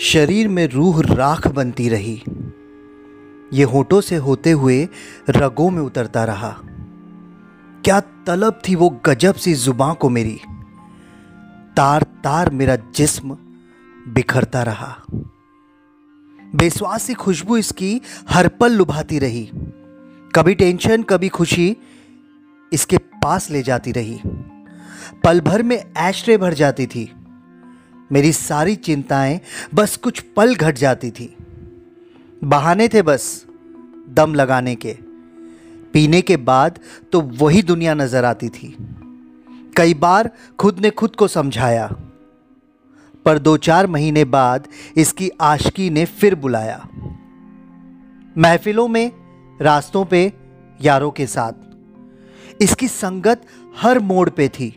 शरीर में रूह राख बनती रही। ये होठों से होते हुए रगों में उतरता रहा। क्या तलब थी वो गजब सी जुबां को मेरी। तार तार मेरा जिस्म बिखरता रहा। बेस्वासी खुशबू इसकी हर पल लुभाती रही। कभी टेंशन, कभी खुशी इसके पास ले जाती रही। पल भर में ऐश्रे भर जाती थी। मेरी सारी चिंताएँ, बस कुछ पल घट जाती थी। बहाने थे बस, दम लगाने के। पीने के बाद तो वही दुनिया नज़र आती थी। कई बार खुद ने खुद को समझाया, पर दो चार महीने बाद इसकी आशकी ने फिर बुलाया। महफिलों में, रास्तों पे, यारों के साथ। इसकी संगत हर मोड़ पे थी।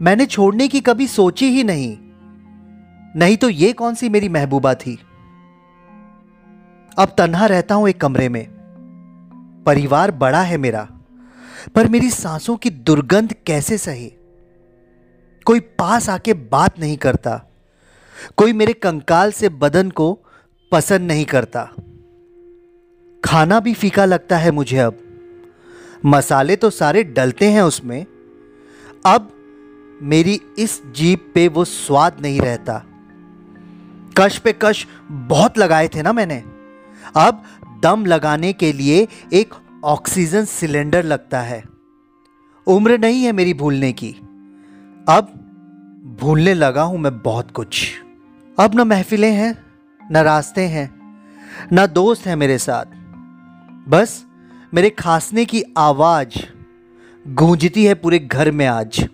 मैंने छोड़ने की कभी सोची ही नहीं। नहीं तो ये कौन सी मेरी महबूबा थी? अब तन्हा रहता हूँ एक कमरे में। परिवार बड़ा है मेरा, पर मेरी सांसों की दुर्गंध कैसे सही? कोई पास आके बात नहीं करता, कोई मेरे कंकाल से बदन को पसंद नहीं करता। खाना भी फीका लगता है मुझे अब। मसाले तो सारे डलते हैं उसमें। अब मेरी इस जीप पे वो स्वाद नहीं रहता। कश पे कश बहुत लगाए थे ना मैंने। अब दम लगाने के लिए एक ऑक्सीजन सिलेंडर लगता है। उम्र नहीं है मेरी भूलने की। अब भूलने लगा हूँ मैं बहुत कुछ। अब न महफिलें हैं, न रास्ते हैं, ना दोस्त हैं मेरे साथ। बस मेरे खांसने की आवाज़ गूंजती है पूरे घर में आज।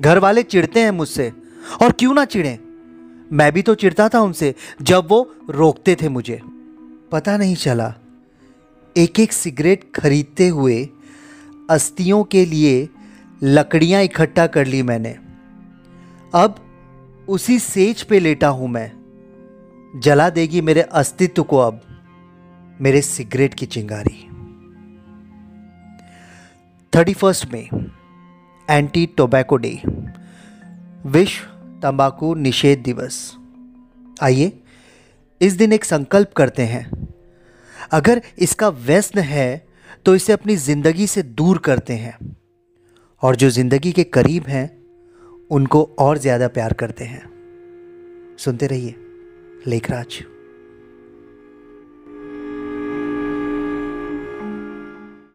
घर वाले चिढ़ते हैं मुझसे, और क्यों ना चिढ़े? मैं भी तो चिढ़ता था उनसे, जब वो रोकते थे मुझे। पता नहीं चला एक एक सिगरेट खरीदते हुए अस्थियों के लिए लकड़ियाँ इकट्ठा कर ली मैंने। अब उसी सेज पे लेटा हूँ मैं। जला देगी मेरे अस्तित्व को अब, मेरे सिगरेट की चिंगारी। थर्टी फ़र्स्ट में एंटी टोबैको डे। विश्व तंबाकू निषेध दिवस। आइए, इस दिन एक संकल्प करते हैं। अगर इसका व्यसन है तो इसे अपनी ज़िंदगी से दूर करते हैं। और जो ज़िंदगी के करीब हैं, उनको और ज़्यादा प्यार करते हैं। सुनते रहिए, लेखराज।